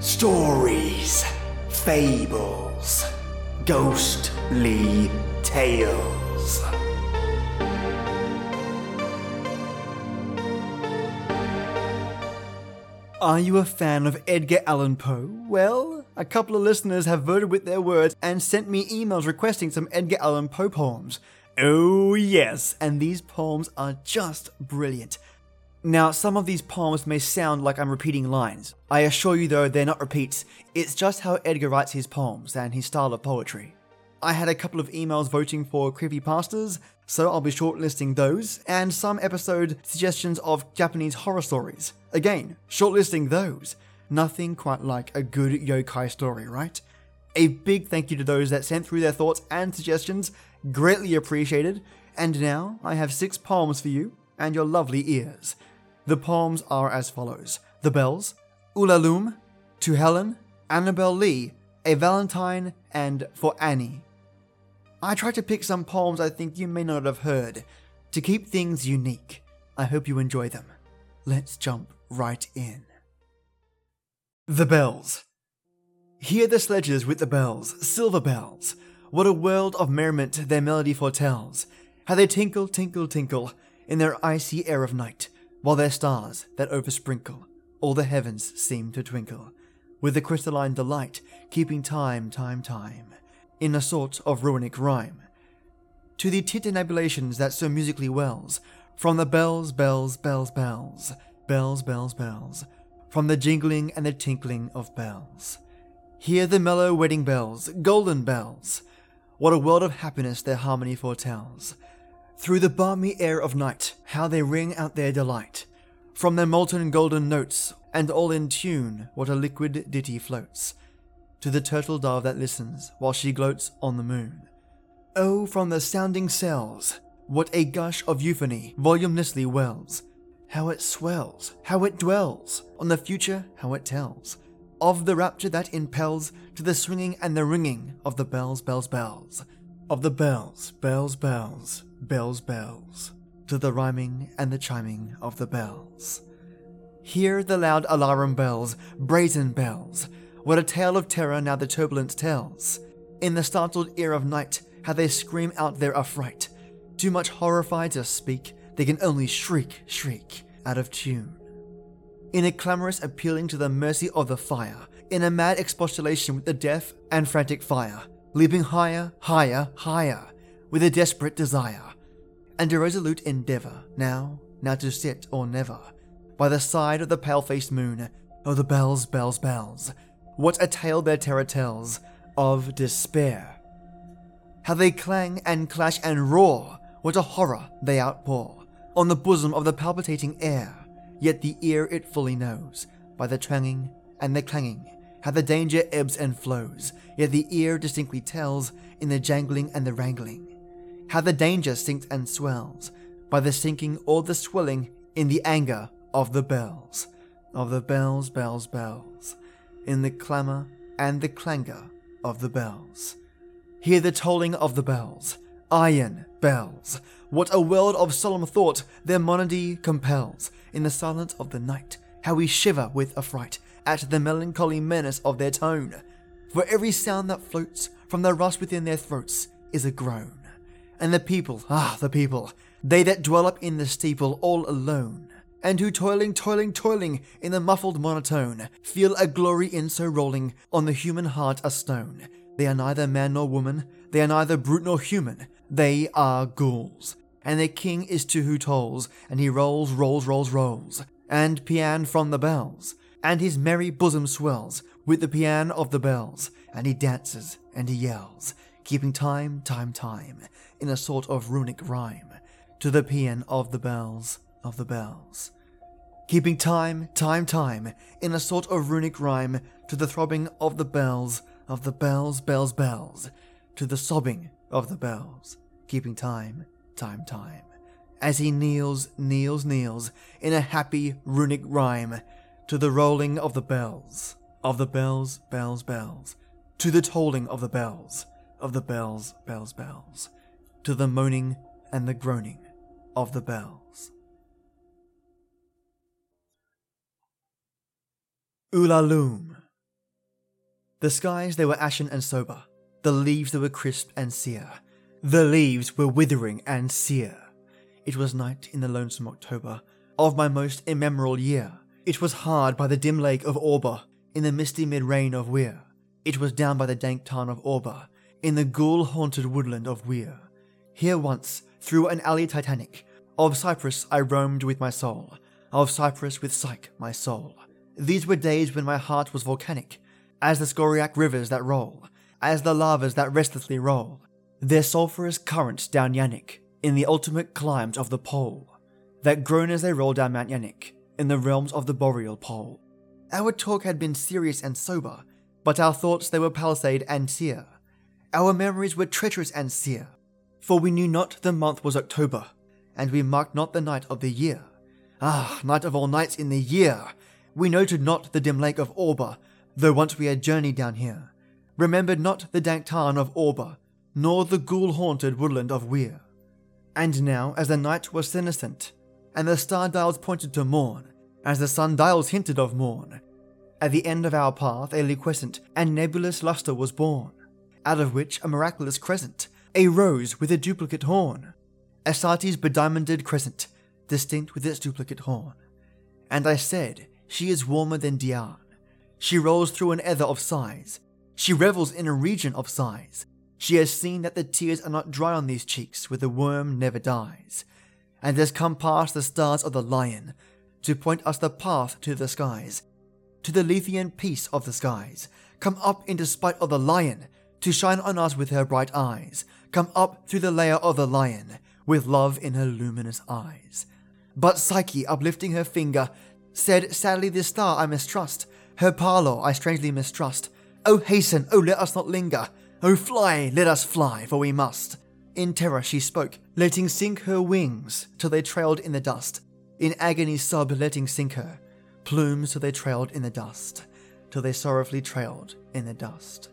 Stories, fables, ghostly tales. Are you a fan of Edgar Allan Poe? Well, a couple of listeners have voted with their words and sent me emails requesting some Edgar Allan Poe poems. Oh, yes, and these poems are just brilliant. Now, some of these poems may sound like I'm repeating lines. I assure you, though, they're not repeats. It's just how Edgar writes his poems and his style of poetry. I had a couple of emails voting for creepypastas, so I'll be shortlisting those, and some episode suggestions of Japanese horror stories. Again, shortlisting those. Nothing quite like a good yokai story, right? A big thank you to those that sent through their thoughts and suggestions, greatly appreciated. And now I have six poems for you and your lovely ears. The poems are as follows The Bells, Ulalume, To Helen, Annabel Lee, A Valentine, and For Annie. I tried to pick some poems I think you may not have heard to keep things unique. I hope you enjoy them. Let's jump right in. The Bells. Hear the sledges with the bells, silver bells. What a world of merriment their melody foretells. How they tinkle, tinkle, tinkle in their icy air of night, while their stars that oversprinkle all the heavens seem to twinkle, with a crystalline delight, keeping time, time, time, in a sort of runic rhyme. To the tintinnabulations that so musically wells, from the bells, bells, bells, bells, bells, bells, bells, from the jingling and the tinkling of bells. Hear the mellow wedding bells, golden bells. What a world of happiness their harmony foretells. Through the balmy air of night, how they ring out their delight. From their molten golden notes, and all in tune, what a liquid ditty floats. To the turtle dove that listens while she gloats on the moon. Oh, from the sounding cells, what a gush of euphony voluminously wells. How it swells, how it dwells, on the future, how it tells of the rapture that impels to the swinging and the ringing of the bells, bells, bells, of the bells, bells, bells, bells, bells, to the rhyming and the chiming of the bells. Hear the loud alarum bells, brazen bells, what a tale of terror now the turbulence tells. In the startled ear of night, how they scream out their affright. Too much horrified to speak, they can only shriek, shriek, out of tune in a clamorous appealing to the mercy of the fire, in a mad expostulation with the deaf and frantic fire, leaping higher, higher, higher, with a desperate desire, and a resolute endeavor, now, now to sit or never, by the side of the pale faced moon. Oh, the bells, bells, bells, what a tale their terror tells of despair. How they clang and clash and roar, what a horror they outpour on the bosom of the palpitating air yet the ear it fully knows, by the twanging and the clanging, how the danger ebbs and flows, yet the ear distinctly tells in the jangling and the wrangling, how the danger sinks and swells, by the sinking or the swelling in the anger of the bells, of the bells, bells, bells, in the clamour and the clangour of the bells. Hear the tolling of the bells, iron bells. What a world of solemn thought their monody compels, in the silence of the night, how we shiver with affright at the melancholy menace of their tone. For every sound that floats from the rust within their throats is a groan. And the people, ah, the people, they that dwell up in the steeple all alone, and who toiling, toiling, toiling in the muffled monotone, feel a glory in so rolling on the human heart a stone. They are neither man nor woman, they are neither brute nor human, they are ghouls. And their king is to who tolls, and he rolls, rolls, rolls, rolls, and paean from the bells, and his merry bosom swells with the paean of the bells, and he dances and he yells, keeping time, time, time, in a sort of runic rhyme, to the paean of the bells, of the bells. Keeping time, time, time, in a sort of runic rhyme, to the throbbing of the bells, of the bells, bells, bells, to the sobbing of the bells, keeping time, time, time, as he kneels, kneels, kneels, in a happy runic rhyme, to the rolling of the bells, of the bells, bells, bells, to the tolling of the bells, of the bells, bells, bells, to the moaning and the groaning of the bells. Ulalume. The skies they were ashen and sober, the leaves they were crisp and sere, the leaves were withering and sere. It was night in the lonesome October of my most immemorial year. It was hard by the dim lake of Auber, in the misty mid rain of Weir. It was down by the dank tarn of Auber, in the ghoul haunted woodland of Weir. Here once, through an alley titanic, of cypress I roamed with my soul, of cypress with Psyche my soul. These were days when my heart was volcanic, as the scoriac rivers that roll, as the lavas that restlessly roll, their sulphurous currents down Yaanek, in the ultimate climes of the pole, that groan as they roll down Mount Yaanek, in the realms of the boreal pole. Our talk had been serious and sober, but our thoughts they were palisade and sere. Our memories were treacherous and sere, for we knew not the month was October, and we marked not the night of the year. Ah, night of all nights in the year! We noted not the dim lake of Auber, though once we had journeyed down here. Remembered not the dank tarn of Auber, nor the ghoul haunted woodland of Weir. And now, as the night was senescent, and the star dials pointed to morn, as the sun dials hinted of morn, at the end of our path a liquescent and nebulous lustre was born, out of which a miraculous crescent, a rose with a duplicate horn, Astarte's bediamonded crescent, distinct with its duplicate horn. And I said, She is warmer than Dian. She rolls through an ether of sighs. She revels in a region of sighs. She has seen that the tears are not dry on these cheeks where the worm never dies, and has come past the stars of the lion to point us the path to the skies, to the Lethean peace of the skies. Come up in despite of the lion to shine on us with her bright eyes. Come up through the layer of the lion with love in her luminous eyes. But Psyche, uplifting her finger, said, Sadly, this star I mistrust. Her parlor I strangely mistrust. Oh, hasten, oh, let us not linger. Oh, fly, let us fly, for we must. In terror she spoke, letting sink her wings till they trailed in the dust. In agony sob, letting sink her plumes till they trailed in the dust, till they sorrowfully trailed in the dust.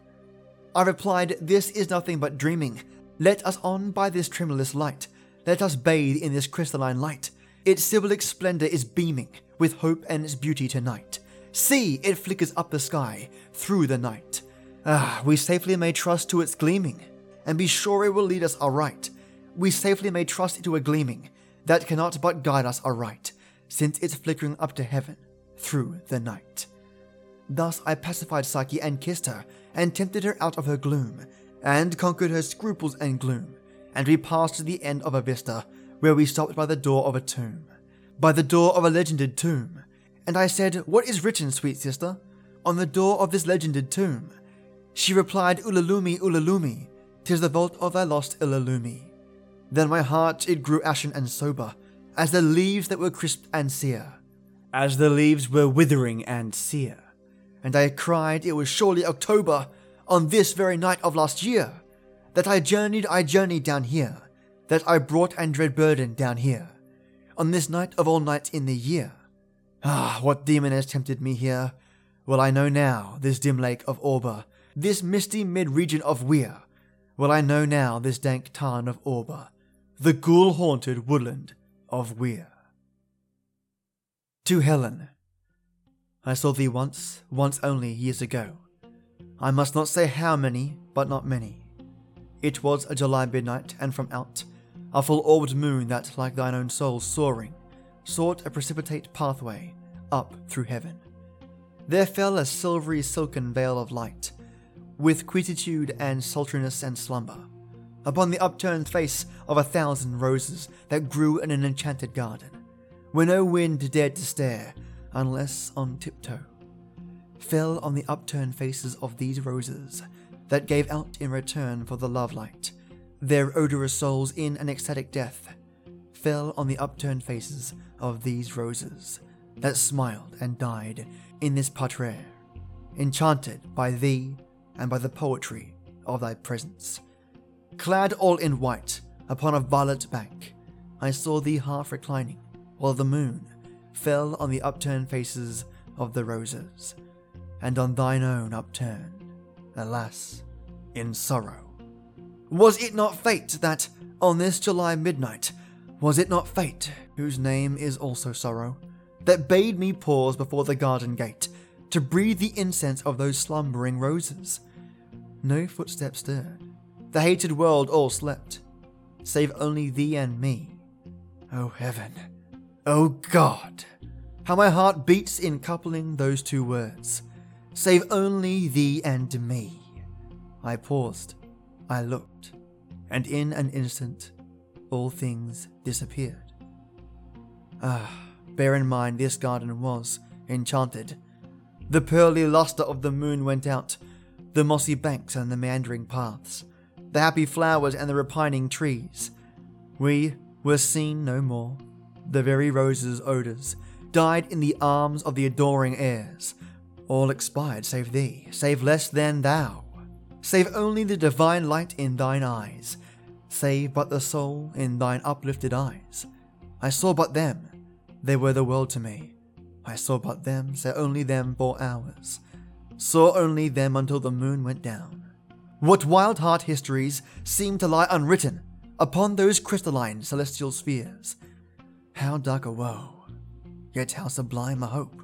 I replied, This is nothing but dreaming. Let us on by this tremulous light. Let us bathe in this crystalline light. Its symbolic splendor is beaming with hope and its beauty tonight. See, it flickers up the sky through the night. Ah, we safely may trust to its gleaming, and be sure it will lead us aright. We safely may trust to a gleaming that cannot but guide us aright, since it's flickering up to heaven through the night. Thus I pacified Psyche and kissed her, and tempted her out of her gloom, and conquered her scruples and gloom, and we passed to the end of a vista, where we stopped by the door of a tomb, by the door of a legended tomb. And I said, What is written, sweet sister, on the door of this legended tomb? She replied, Ulalume, Ulalume, tis the vault of thy lost Ulalume. Then my heart it grew ashen and sober, as the leaves that were crisp and sere, as the leaves were withering and sere. And I cried it was surely October, on this very night of last year, that I journeyed, I journeyed down here, that I brought and dread burden down here, on this night of all nights in the year. Ah, what demon has tempted me here? Well, I know now, this dim lake of Auber, this misty mid region of Weir. Well, I know now this dank tarn of Auber, the ghoul haunted woodland of Weir. To Helen. I saw thee once, once only, years ago. I must not say how many, but not many. It was a July midnight, and from out a full orbed moon that, like thine own soul soaring, sought a precipitate pathway up through heaven. There fell a silvery silken veil of light, with quietude and sultriness and slumber, upon the upturned face of a thousand roses that grew in an enchanted garden, where no wind dared to stare unless on tiptoe, fell on the upturned faces of these roses that gave out in return for the love light, their odorous souls in an ecstatic death, fell on the upturned faces of these roses that smiled and died in this parterre, enchanted by thee and by the poetry of thy presence. Clad all in white upon a violet bank, I saw thee half reclining, while the moon fell on the upturned faces of the roses, and on thine own upturned, alas, in sorrow. Was it not fate that, on this July midnight, was it not fate, whose name is also sorrow, that bade me pause before the garden gate, to breathe the incense of those slumbering roses. No footsteps stirred. The hated world all slept, save only thee and me. Oh heaven, oh God, how my heart beats in coupling those two words. Save only thee and me. I paused, I looked, and in an instant all things disappeared. Ah, bear in mind this garden was enchanted. The pearly lustre of the moon went out, the mossy banks and the meandering paths, the happy flowers and the repining trees. We were seen no more. The very roses' odours died in the arms of the adoring airs. All expired save thee, save less than thou, save only the divine light in thine eyes, save but the soul in thine uplifted eyes. I saw but them, they were the world to me. I saw but them, saw only them for hours, saw only them until the moon went down. What wild heart histories seem to lie unwritten upon those crystalline celestial spheres. How dark a woe, yet how sublime a hope.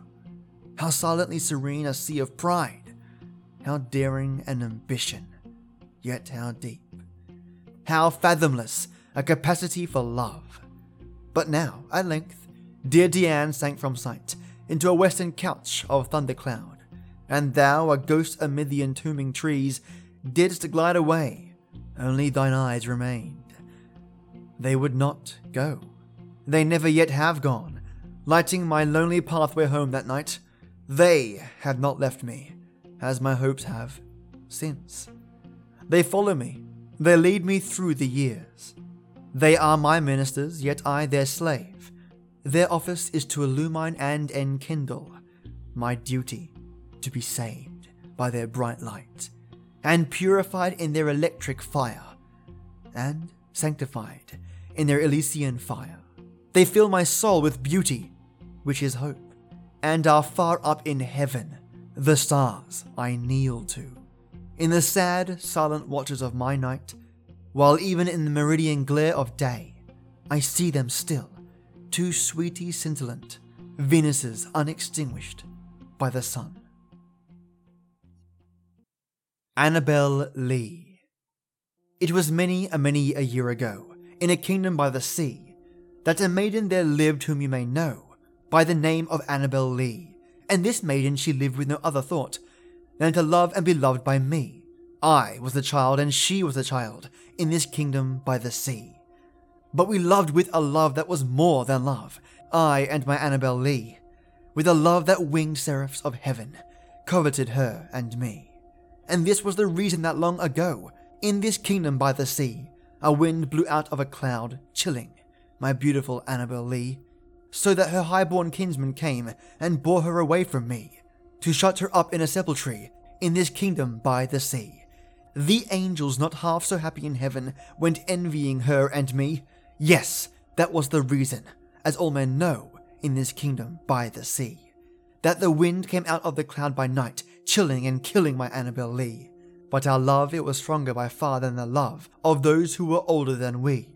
How silently serene a sea of pride. How daring an ambition, yet how deep. How fathomless a capacity for love. But now, at length, dear Diane sank from sight into a western couch of thundercloud, and thou, a ghost amid the entombing trees, didst glide away. Only thine eyes remained. They would not go. They never yet have gone, lighting my lonely pathway home that night. They have not left me, as my hopes have, since. They follow me, they lead me through the years. They are my ministers, yet I their slave. Their office is to illumine and enkindle. My duty, to be saved by their bright light, and purified in their electric fire, and sanctified in their Elysian fire. They fill my soul with beauty, which is hope, and are far up in heaven, the stars I kneel to. In the sad, silent watches of my night, while even in the meridian glare of day, I see them still, two sweeties scintillant, Venuses unextinguished by the sun. Annabel Lee. It was many a many a year ago, in a kingdom by the sea, that a maiden there lived whom you may know by the name of Annabel Lee. And this maiden she lived with no other thought than to love and be loved by me. I was the child and she was the child in this kingdom by the sea. But we loved with a love that was more than love, I and my Annabel Lee, with a love that winged seraphs of heaven coveted her and me. And this was the reason that long ago, in this kingdom by the sea, a wind blew out of a cloud, chilling my beautiful Annabel Lee, so that her high-born kinsman came and bore her away from me, to shut her up in a sepulchre in this kingdom by the sea. The angels, not half so happy in heaven, went envying her and me. Yes, that was the reason, as all men know, in this kingdom by the sea, that the wind came out of the cloud by night, chilling and killing my Annabel Lee. But our love, it was stronger by far than the love of those who were older than we,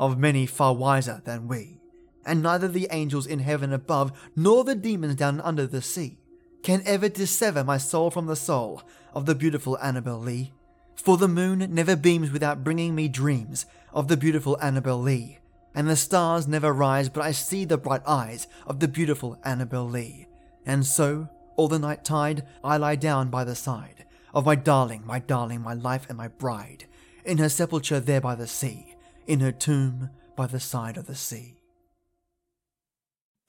of many far wiser than we. And neither the angels in heaven above, nor the demons down under the sea, can ever dissever my soul from the soul of the beautiful Annabel Lee. For the moon never beams without bringing me dreams of the beautiful Annabel Lee, and the stars never rise but I see the bright eyes of the beautiful Annabel Lee. And so, all the night tide, I lie down by the side of my darling, my darling, my life and my bride, in her sepulchre there by the sea, in her tomb by the side of the sea.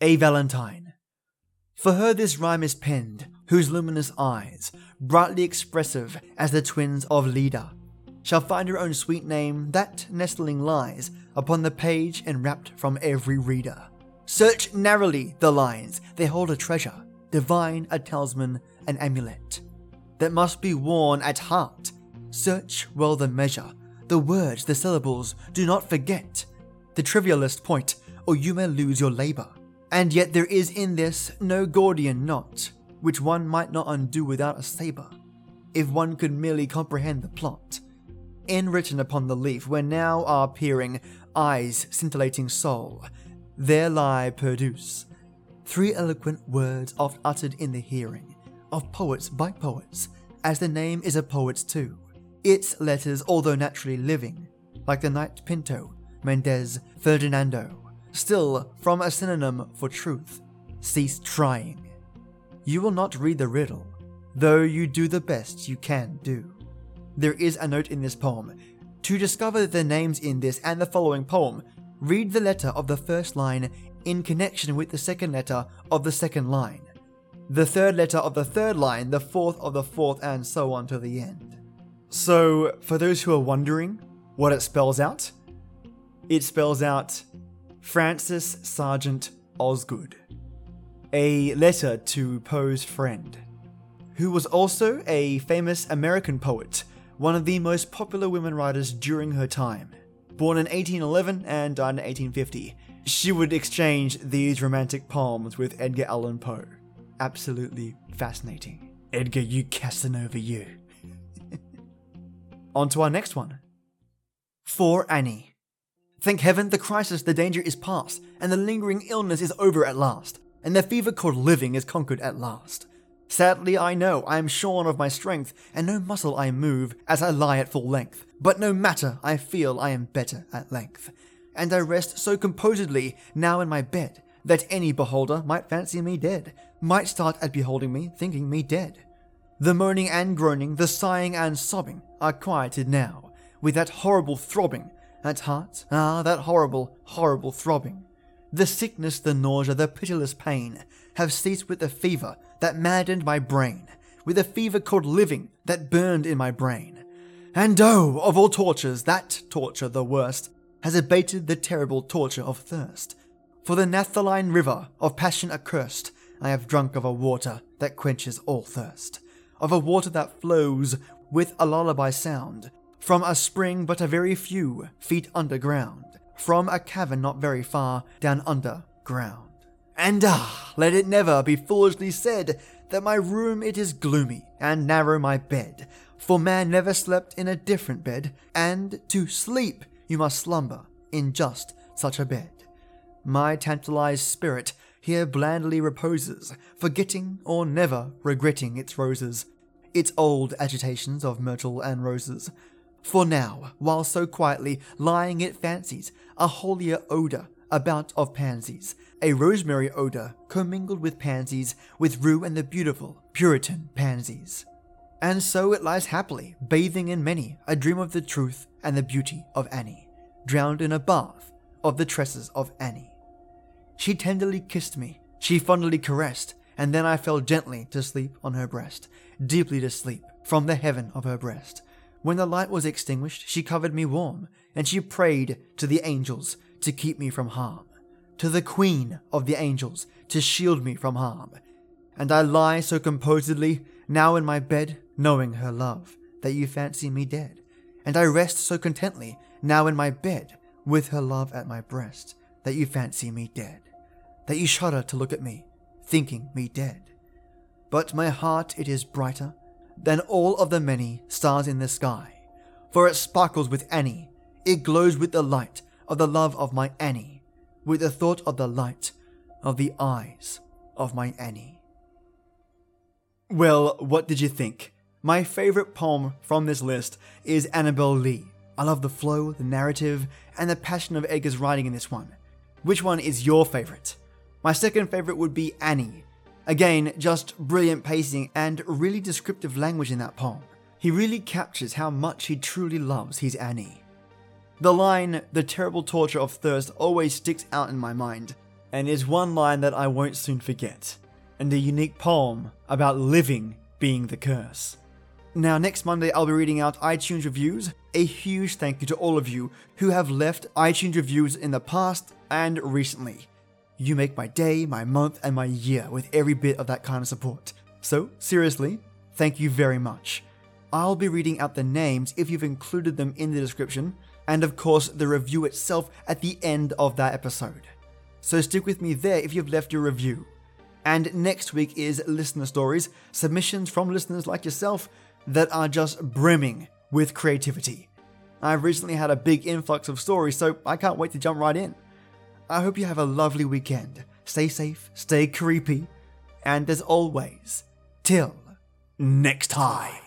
A Valentine. For her this rhyme is penned, whose luminous eyes, brightly expressive as the twins of Leda, shall find her own sweet name that nestling lies upon the page enwrapped from every reader. Search narrowly the lines, they hold a treasure, divine, a talisman, an amulet, that must be worn at heart. Search well the measure, the words, the syllables, do not forget the trivialist point, or you may lose your labor. And yet there is in this no Gordian knot, which one might not undo without a saber, if one could merely comprehend the plot. Enwritten upon the leaf, where now are peering eyes scintillating soul, there lie perduce three eloquent words oft uttered in the hearing, of poets by poets, as the name is a poet's too. Its letters, although naturally living, like the knight Pinto, Mendez, Ferdinando, still from a synonym for truth, cease trying. You will not read the riddle, though you do the best you can do. There is a note in this poem. To discover the names in this and the following poem, read the letter of the first line in connection with the second letter of the second line, the third letter of the third line, the fourth of the fourth, and so on to the end. So, for those who are wondering what it spells out, it spells out Frances Sargent Osgood, a letter to Poe's friend, who was also a famous American poet, one of the most popular women writers during her time. Born in 1811 and died in 1850, she would exchange these romantic poems with Edgar Allan Poe. Absolutely fascinating. Edgar, you Casanova, you. On to our next one. For Annie. Thank heaven the crisis, the danger is past, and the lingering illness is over at last, and the fever called living is conquered at last. Sadly, I know I am shorn of my strength, and no muscle I move as I lie at full length. But no matter, I feel I am better at length. And I rest so composedly now in my bed that any beholder might fancy me dead, might start at beholding me, thinking me dead. The moaning and groaning, the sighing and sobbing are quieted now, with that horrible throbbing at heart, ah, that horrible, horrible throbbing. The sickness, the nausea, the pitiless pain have ceased with the fever that maddened my brain, with the fever called living that burned in my brain. And oh, of all tortures, that torture, the worst, has abated the terrible torture of thirst. For the naphthaline river of passion accursed, I have drunk of a water that quenches all thirst, of a water that flows with a lullaby sound, from a spring but a very few feet underground, from a cavern not very far down underground. And ah, let it never be foolishly said that my room it is gloomy and narrow my bed, for man never slept in a different bed, and to sleep you must slumber in just such a bed. My tantalized spirit here blandly reposes, forgetting or never regretting its roses, its old agitations of myrtle and roses, for now, while so quietly lying it fancies a holier odour about of pansies, a rosemary odour commingled with pansies, with rue and the beautiful Puritan pansies. And so it lies happily, bathing in many a dream of the truth and the beauty of Annie, drowned in a bath of the tresses of Annie. She tenderly kissed me, she fondly caressed, and then I fell gently to sleep on her breast, deeply to sleep from the heaven of her breast when the light was extinguished, she covered me warm, and she prayed to the angels to keep me from harm, to the Queen of the angels to shield me from harm. And I lie so composedly now in my bed, knowing her love, that you fancy me dead. And I rest so contently now in my bed, with her love at my breast, that you fancy me dead, that you shudder to look at me, thinking me dead. But my heart it is brighter than all of the many stars in the sky, for it sparkles with Annie, it glows with the light of the love of my Annie, with the thought of the light of the eyes of my Annie. Well, what did you think? My favorite poem from this list is Annabel Lee. I love the flow, the narrative, and the passion of Edgar's writing in this one. Which one is your favorite? My second favorite would be Annie, Again, just brilliant pacing and really descriptive language in that poem. He really captures how much he truly loves his Annie. The line, the terrible torture of thirst, always sticks out in my mind, and is one line that I won't soon forget, and a unique poem about living being the curse. Now, next Monday, I'll be reading out iTunes reviews. A huge thank you to all of you who have left iTunes reviews in the past and recently. You make my day, my month, and my year with every bit of that kind of support. So, seriously, thank you very much. I'll be reading out the names if you've included them in the description, and of course, the review itself at the end of that episode. So, stick with me there if you've left your review. And next week is listener stories, submissions from listeners like yourself that are just brimming with creativity. I've recently had a big influx of stories, so I can't wait to jump right in. I hope you have a lovely weekend. Stay safe, stay creepy, and as always, till next time.